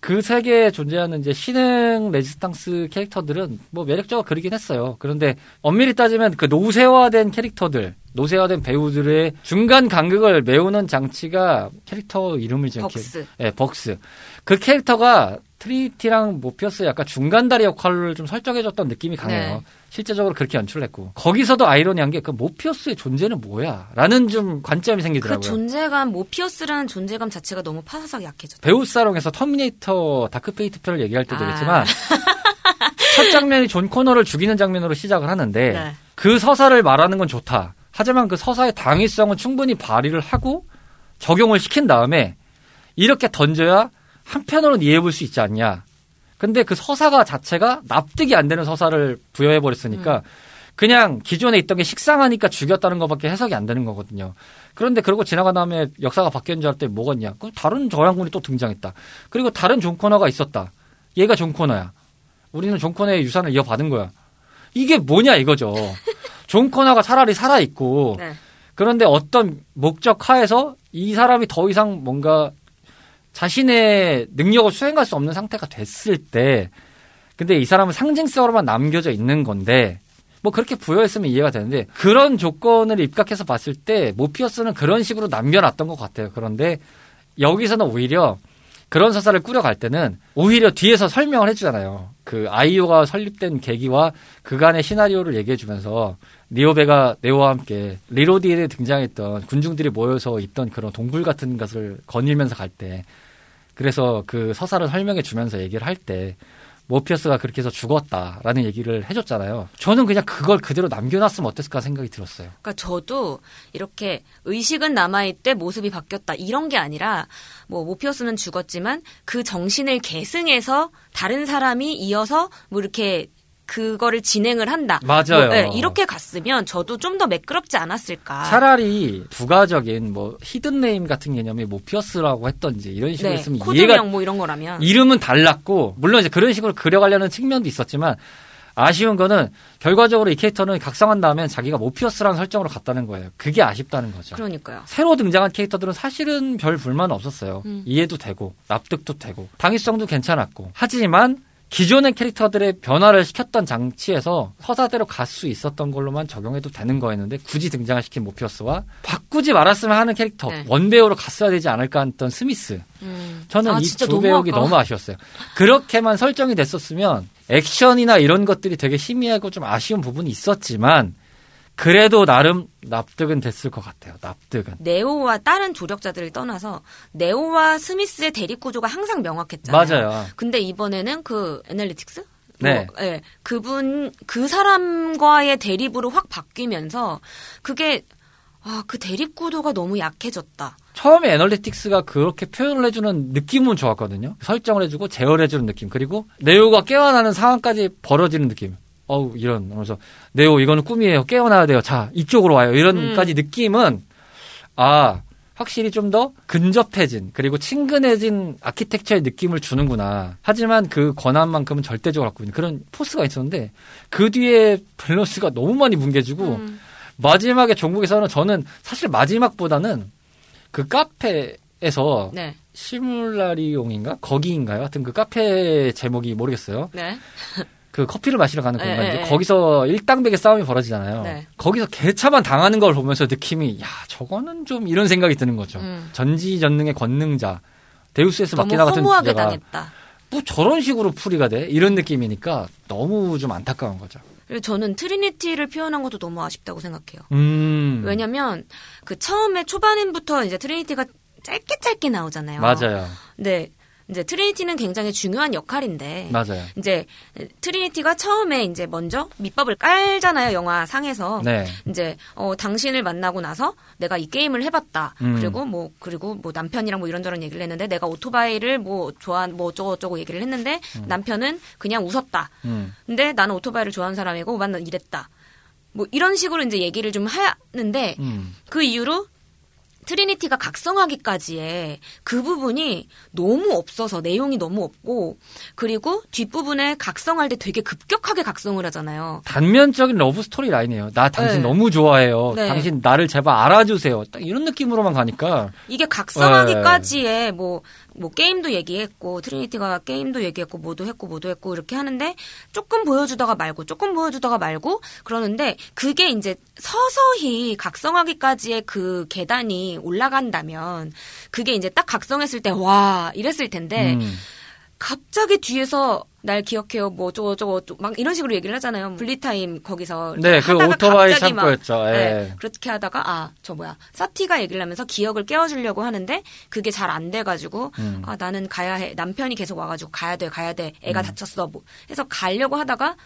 그 세계에 존재하는 이제 신흥 레지스탕스 캐릭터들은 뭐 매력적으로 그리긴 했어요. 그런데 엄밀히 따지면 그 노쇠화된 캐릭터들, 노쇠화된 배우들의 중간 간극을 메우는 장치가 캐릭터 이름을 지금 벅스. 예, 벅스. 그 캐릭터가 트리니티랑 모피어스의 약간 중간다리 역할을 좀 설정해줬던 느낌이 강해요. 네. 실제적으로 그렇게 연출을 했고. 거기서도 아이러니한 게 그 모피어스의 존재는 뭐야? 라는 좀 관점이 그 생기더라고요. 존재감, 모피어스라는 존재감 자체가 너무 파사삭 약해졌다. 배우 살롱에서 터미네이터 다크페이트 편을 얘기할 때도 아. 그랬지만 첫 장면이 존 코너를 죽이는 장면으로 시작을 하는데 네. 그 서사를 말하는 건 좋다. 하지만 그 서사의 당위성은 충분히 발휘를 하고 적용을 시킨 다음에 이렇게 던져야 한편으로는 이해해 볼 수 있지 않냐. 근데 그 서사가 자체가 납득이 안 되는 서사를 부여해 버렸으니까 그냥 기존에 있던 게 식상하니까 죽였다는 것밖에 해석이 안 되는 거거든요. 그런데 그러고 지나간 다음에 역사가 바뀌는 줄 알았더니 뭐겠냐. 그 다른 저항군이 또 등장했다. 그리고 다른 존 코너가 있었다. 얘가 존 코너야. 우리는 존 코너의 유산을 이어받은 거야. 이게 뭐냐 이거죠. 존 코너가 차라리 살아있고 네. 그런데 어떤 목적 하에서 이 사람이 더 이상 뭔가 자신의 능력을 수행할 수 없는 상태가 됐을 때 근데 이 사람은 상징성으로만 남겨져 있는 건데 뭐 그렇게 부여했으면 이해가 되는데 그런 조건을 입각해서 봤을 때 모피어스는 그런 식으로 남겨놨던 것 같아요. 그런데 여기서는 오히려 그런 서사를 꾸려갈 때는 오히려 뒤에서 설명을 해주잖아요. 그 아이오가 설립된 계기와 그간의 시나리오를 얘기해주면서 니오베가 네오와 함께 리로디에 등장했던 군중들이 모여서 입던 그런 동굴 같은 것을 거닐면서 갈 때 그래서 그 서사를 설명해 주면서 얘기를 할 때 모피어스가 그렇게 해서 죽었다라는 얘기를 해줬잖아요. 저는 그냥 그걸 그대로 남겨놨으면 어땠을까 생각이 들었어요. 그러니까 저도 이렇게 의식은 남아있대 모습이 바뀌었다 이런 게 아니라 뭐 모피어스는 죽었지만 그 정신을 계승해서 다른 사람이 이어서 뭐 이렇게 그거를 진행을 한다. 맞아요. 뭐, 예, 이렇게 갔으면 저도 좀 더 매끄럽지 않았을까. 차라리 부가적인 뭐 hidden name 같은 개념이 모피어스라고 했던지 이런 식으로 네, 했으면 이해가 뭐 이런 거라면. 이름은 달랐고 물론 이제 그런 식으로 그려가려는 측면도 있었지만 아쉬운 거는 결과적으로 이 캐릭터는 각성한 다음에 자기가 모피어스라는 설정으로 갔다는 거예요. 그게 아쉽다는 거죠. 그러니까요. 새로 등장한 캐릭터들은 사실은 별 불만 없었어요. 음. 이해도 되고 납득도 되고 당위성도 괜찮았고 하지만 기존의 캐릭터들의 변화를 시켰던 장치에서 서사대로 갈 수 있었던 걸로만 적용해도 되는 거였는데 굳이 등장을 시킨 모피어스와 바꾸지 말았으면 하는 캐릭터 네. 원배우로 갔어야 되지 않을까 했던 스미스 음. 저는 아, 이 진짜 두 너무 배역이 아까워. 너무 아쉬웠어요. 그렇게만 설정이 됐었으면 액션이나 이런 것들이 되게 희미하고 좀 아쉬운 부분이 있었지만 그래도 나름 납득은 됐을 것 같아요. 납득은. 네오와 다른 조력자들을 떠나서 네오와 스미스의 대립 구조가 항상 명확했잖아요. 맞아요. 근데 이번에는 그 애널리틱스? 네. 뭐, 예. 그분 그 사람과의 대립으로 확 바뀌면서 그게 아, 그 대립 구도가 너무 약해졌다. 처음에 애널리틱스가 그렇게 표현을 해주는 느낌은 좋았거든요. 설정을 해주고 제어해주는 느낌. 그리고 네오가 깨어나는 상황까지 벌어지는 느낌. 어우 이런 그래서 네오 이거는 꿈이에요. 깨어나야 돼요. 자 이쪽으로 와요. 이런까지 느낌은 아 확실히 좀 더 근접해진 그리고 친근해진 아키텍처의 느낌을 주는구나. 하지만 그 권한만큼은 절대적으로 갖고 있는 그런 포스가 있었는데 그 뒤에 밸런스가 너무 많이 뭉개지고 음. 마지막에 종국에서는 저는 사실 마지막보다는 그 카페에서 네. 시뮬라리용인가 거기인가요? 하여튼 그 카페 제목이 모르겠어요. 네. 그 커피를 마시러 가는 네, 공간인데 네, 네. 거기서 일당백의 싸움이 벌어지잖아요. 네. 거기서 개차만 당하는 걸 보면서 느낌이 야 저거는 좀 이런 생각이 드는 거죠. 음. 전지전능의 권능자 deus ex 너무 machina 같은 허무하게 주제가 당했다. 뭐 저런 식으로 풀이가 돼 이런 느낌이니까 너무 좀 안타까운 거죠. 그리고 저는 트리니티를 표현한 것도 너무 아쉽다고 생각해요. 음 왜냐면 그 처음에 초반엔부터 이제 트리니티가 짧게 짧게 나오잖아요. 맞아요, 네. 이제 트리니티는 굉장히 중요한 역할인데 맞아요. 이제 트리니티가 처음에 이제 먼저 밑밥을 깔잖아요 영화 상에서 네. 이제 어 당신을 만나고 나서 내가 이 게임을 해봤다 음. 그리고 뭐 그리고 뭐 남편이랑 뭐 이런저런 얘기를 했는데 내가 오토바이를 뭐 좋아 뭐 어쩌고 저쩌고 얘기를 했는데 남편은 그냥 웃었다 음. 근데 나는 오토바이를 좋아하는 사람이고 나는 이랬다 뭐 이런 식으로 이제 얘기를 좀 하는데 음. 그 이후로 트리니티가 각성하기까지의 그 부분이 너무 없어서 내용이 너무 없고 그리고 뒷부분에 각성할 때 되게 급격하게 각성을 하잖아요. 단면적인 love story line이에요. 나 당신 네. 너무 좋아해요. 네. 당신 나를 제발 알아주세요. 딱 이런 느낌으로만 가니까 이게 각성하기까지의 뭐, 뭐 게임도 얘기했고 트리니티가 게임도 얘기했고 뭐도 했고 뭐도 했고 이렇게 하는데 조금 보여주다가 말고 조금 보여주다가 말고 그러는데 그게 이제 서서히 각성하기까지의 그 계단이 올라간다면 그게 이제 딱 각성했을 때 와 이랬을 텐데 음. 갑자기 뒤에서 날 기억해요. 뭐 저거 저거 저- 막 이런 식으로 얘기를 하잖아요. bullet time 거기서 네, 그 오토바이 창고였죠. 예. 네, 그렇게 하다가 아 저 뭐야. 사티가 얘기를 하면서 기억을 깨워주려고 하는데 그게 잘 안 돼가지고 음. 아 나는 가야 해. 남편이 계속 와가지고 가야 돼 가야 돼. 애가 다쳤어. 뭐 해서 가려고 하다가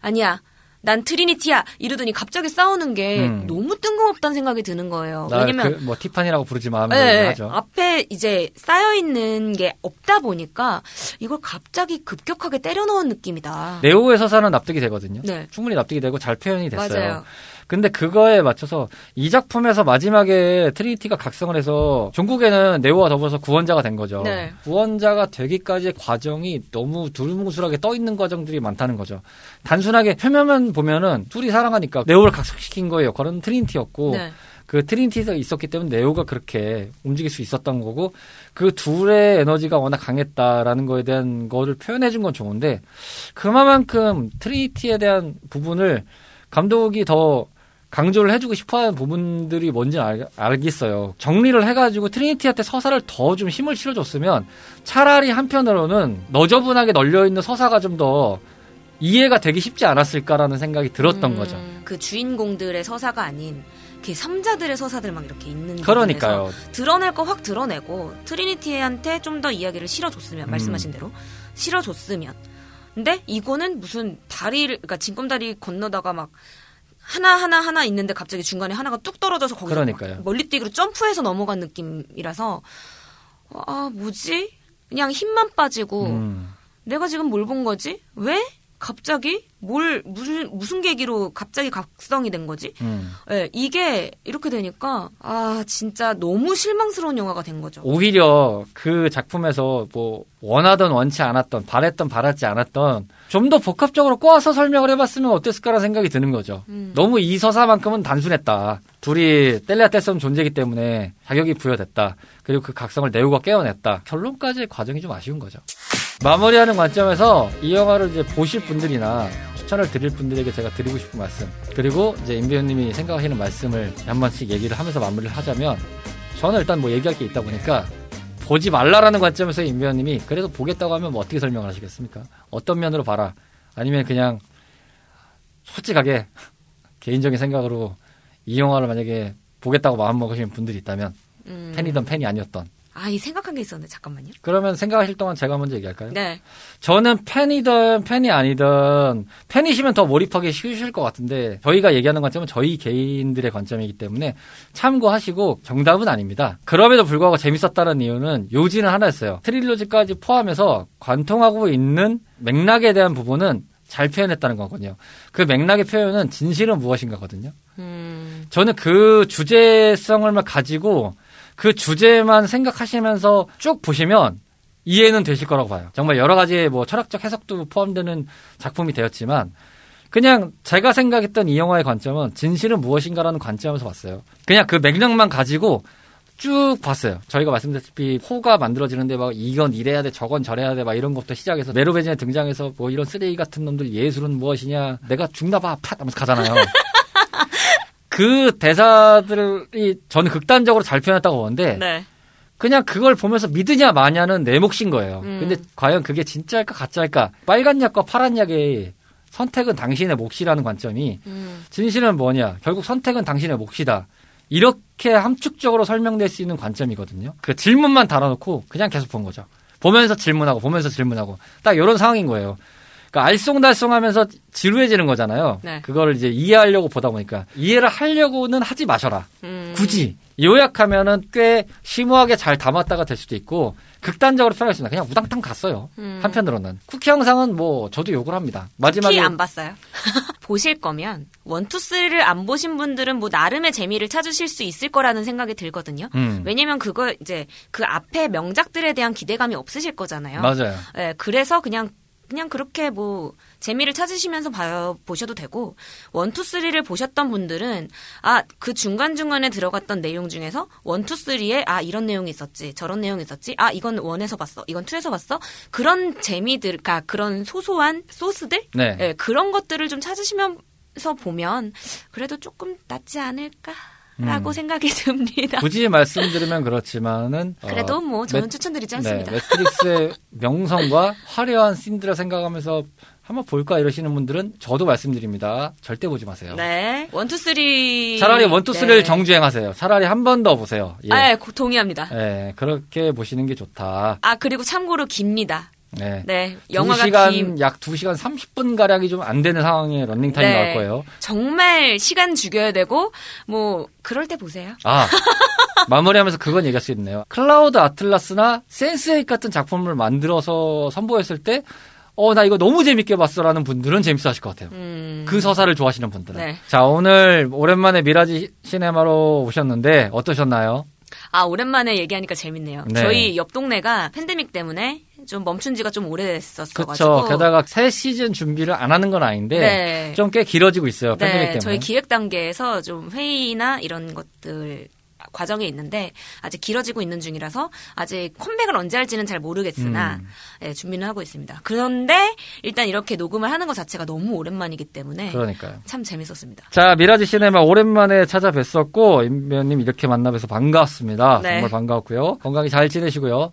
아니야 난 트리니티야 이러더니 갑자기 싸우는 게 음. 너무 뜬금없다는 생각이 드는 거예요 왜냐면 나뭐 티파니라고 부르지 마 하면서 네, 하죠. 앞에 이제 쌓여 있는 게 없다 보니까 이걸 갑자기 급격하게 때려 넣은 느낌이다. 네오의 서사는 납득이 되거든요. 네. 충분히 납득이 되고 잘 표현이 됐어요. 맞아요. 근데 그거에 맞춰서 이 작품에서 마지막에 트리니티가 각성을 해서 종국에는 네오와 더불어서 구원자가 된 거죠. 네. 구원자가 되기까지의 과정이 너무 두루뭉술하게 떠 있는 과정들이 많다는 거죠. 단순하게 표면만 보면은 둘이 사랑하니까 네오를 각성시킨 거예요. 그런 트리니티였고 네. 그 트리니티가 있었기 때문에 네오가 그렇게 움직일 수 있었던 거고 그 둘의 에너지가 워낙 강했다라는 거에 대한 거를 표현해 준 건 좋은데 그만큼 트리니티에 대한 부분을 감독이 더 강조를 해주고 싶어하는 부분들이 뭔지 알, 알겠어요. 정리를 해가지고 트리니티한테 서사를 더 좀 힘을 실어줬으면 차라리 한편으로는 너저분하게 널려있는 서사가 좀 더 이해가 되기 쉽지 않았을까라는 생각이 들었던 음, 거죠. 그 주인공들의 서사가 아닌 그 삼자들의 서사들 막 이렇게 있는 그러니까요. 드러낼 거 확 드러내고 트리니티한테 좀 더 이야기를 실어줬으면 음. 말씀하신 대로 실어줬으면 근데 이거는 무슨 다리를 그러니까 징검다리 건너다가 막 하나 하나 하나 있는데 갑자기 중간에 하나가 뚝 떨어져서 거기서 그러니까요. 막 멀리 뛰기로 점프해서 넘어간 느낌이라서 아 뭐지 그냥 힘만 빠지고 음. 내가 지금 뭘 본 거지 왜 갑자기 뭘 무슨 무슨 계기로 갑자기 각성이 된 거지 음. 예, 이게 이렇게 되니까 아 진짜 너무 실망스러운 영화가 된 거죠. 오히려 그 작품에서 뭐 원하던 원치 않았던 바랬던 바랐지 않았던 좀 더 복합적으로 꼬아서 설명을 해봤으면 어땠을까라는 생각이 드는 거죠. 음. 너무 이 서사만큼은 단순했다. 둘이 뗄래야 뗄수 없는 존재이기 때문에 자격이 부여됐다. 그리고 그 각성을 네오가 깨어냈다. 결론까지의 과정이 좀 아쉬운 거죠. 마무리하는 관점에서 이 영화를 이제 보실 분들이나 추천을 드릴 분들에게 제가 드리고 싶은 말씀 그리고 이제 임 배우님이 생각하시는 말씀을 한 번씩 얘기를 하면서 마무리를 하자면 저는 일단 뭐 얘기할 게 있다 보니까 보지 말라라는 관점에서 임 배우님이 그래도 보겠다고 하면 뭐 어떻게 설명을 하시겠습니까? 어떤 면으로 봐라 아니면 그냥 솔직하게 개인적인 생각으로 이 영화를 만약에 보겠다고 마음먹으시는 분들이 있다면 음. 팬이든 팬이 아니었던 아, 이 생각한 게 있었는데 잠깐만요. 그러면 생각하실 동안 제가 먼저 얘기할까요? 네. 저는 팬이든 팬이 아니든 팬이시면 더 몰입하기 쉬우실 것 같은데 저희가 얘기하는 관점은 저희 개인들의 관점이기 때문에 참고하시고 정답은 아닙니다. 그럼에도 불구하고 재밌었다는 이유는 요지는 하나였어요. 트릴로지까지 포함해서 관통하고 있는 맥락에 대한 부분은 잘 표현했다는 거거든요. 그 맥락의 표현은 진실은 무엇인가거든요. 음. 저는 그 주제성을 가지고 그 주제만 생각하시면서 쭉 보시면 이해는 되실 거라고 봐요. 정말 여러 가지의 뭐 철학적 해석도 포함되는 작품이 되었지만 그냥 제가 생각했던 이 영화의 관점은 진실은 무엇인가라는 관점에서 봤어요. 그냥 그 맥락만 가지고 쭉 봤어요. 저희가 말씀드렸다시피 호가 만들어지는데 막 이건 이래야 돼, 저건 저래야 돼, 막 이런 것부터 시작해서 메로베진에 등장해서 뭐 이런 쓰레기 같은 놈들 예술은 무엇이냐, 내가 죽나 봐, 팍 하면서 가잖아요. 그 대사들이 저는 극단적으로 잘 표현했다고 보는데 네. 그냥 그걸 보면서 믿으냐 마냐는 내 몫인 거예요. 음. 근데 과연 그게 진짜일까 가짜일까? 빨간 약과 파란 약의 선택은 당신의 몫이라는 관점이 음. 진실은 뭐냐? 결국 선택은 당신의 몫이다. 이렇게 함축적으로 설명될 수 있는 관점이거든요. 그 질문만 달아놓고 그냥 계속 본 거죠. 보면서 질문하고 보면서 질문하고 딱 이런 상황인 거예요. 그러니까 알쏭달쏭하면서 지루해지는 거잖아요. 네. 그거를 이제 이해하려고 보다 보니까 이해를 하려고는 하지 마셔라. 음. 굳이 요약하면은 꽤 심오하게 잘 담았다가 될 수도 있고 극단적으로 표현했습니다. 그냥 우당탕 갔어요. 음. 한편으로는 쿠키 영상은 뭐 저도 욕을 합니다. 마지막에 특히 안 봤어요. 보실 거면 one two three를 안 보신 분들은 뭐 나름의 재미를 찾으실 수 있을 거라는 생각이 들거든요. 음, 왜냐면 그거 이제 그 앞에 명작들에 대한 기대감이 없으실 거잖아요. 맞아요. 예, 그래서 그냥 그냥 그렇게 뭐 재미를 찾으시면서 봐 보셔도 되고 one two three를 보셨던 분들은 아 그 중간 중간에 들어갔던 내용 중에서 one two three에 아 이런 내용이 있었지 저런 내용이 있었지 아 이건 one에서 봤어 이건 two에서 봤어? 그런 재미들 그러니까 그런 소소한 소스들? 네. 예, 그런 것들을 좀 찾으시면서 보면 그래도 조금 낫지 않을까 라고 음. 생각이 듭니다. 굳이 말씀드리면 그렇지만은 어, 그래도 뭐 저는 매- 추천드리지 네, 않습니다. 매트릭스의 명성과 화려한 씬들을 생각하면서 한번 볼까 이러시는 분들은 저도 말씀드립니다. 절대 보지 마세요. 네. one two three. 차라리 one two three를 네. 정주행하세요. 차라리 한 번 더 보세요. 예. 아, 예, 고- 동의합니다. 예, 그렇게 보시는 게 좋다. 아, 그리고 참고로 깁니다. 네. 네. 두 영화가 시간 긴. 약 2시간 30분 가량이 좀 안 되는 상황에 런닝 타임이 네. 나올 거예요. 정말 시간 죽여야 되고, 뭐, 그럴 때 보세요. 아. 마무리하면서 그건 얘기할 수 있네요. 클라우드 아틀라스나 센스에잇 같은 작품을 만들어서 선보였을 때 어, 나 이거 너무 재밌게 봤어라는 분들은 재밌어 하실 것 같아요. 음. 그 서사를 좋아하시는 분들은. 네. 자, 오늘 오랜만에 미라지 시네마로 오셨는데 어떠셨나요? 아, 오랜만에 얘기하니까 재밌네요. 네. 저희 옆 동네가 팬데믹 때문에 좀 멈춘 지가 좀 오래됐었어가지고. 그렇죠. 게다가 새 시즌 준비를 안 하는 건 아닌데 네. 좀꽤 길어지고 있어요. 팬데믹 네, 때문에. 저희 기획 단계에서 좀 회의나 이런 것들 과정에 있는데 아직 길어지고 있는 중이라서 아직 컴백을 언제 할지는 잘 모르겠으나 음. 네, 준비는 하고 있습니다. 그런데 일단 이렇게 녹음을 하는 것 자체가 너무 오랜만이기 때문에 그러니까요. 참 재밌었습니다. 자, 미라지 시네마 오랜만에 찾아뵀었고 임배우님 이렇게 만나뵈서 반갑습니다. 네. 정말 반가웠고요. 건강히 잘 지내시고요.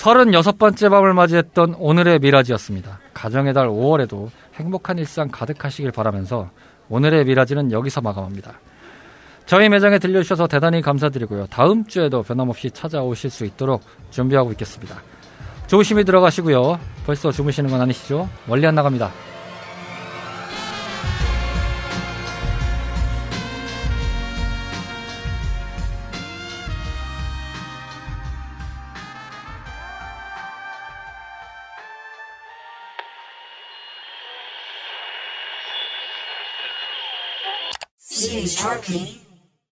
36번째 밤을 맞이했던 오늘의 미라지였습니다. 가정의 달 5월에도 행복한 일상 가득하시길 바라면서 오늘의 미라지는 여기서 마감합니다. 저희 매장에 들려주셔서 대단히 감사드리고요. 다음 주에도 변함없이 찾아오실 수 있도록 준비하고 있겠습니다. 조심히 들어가시고요. 벌써 주무시는 건 아니시죠? 멀리 안 나갑니다. seems darkly.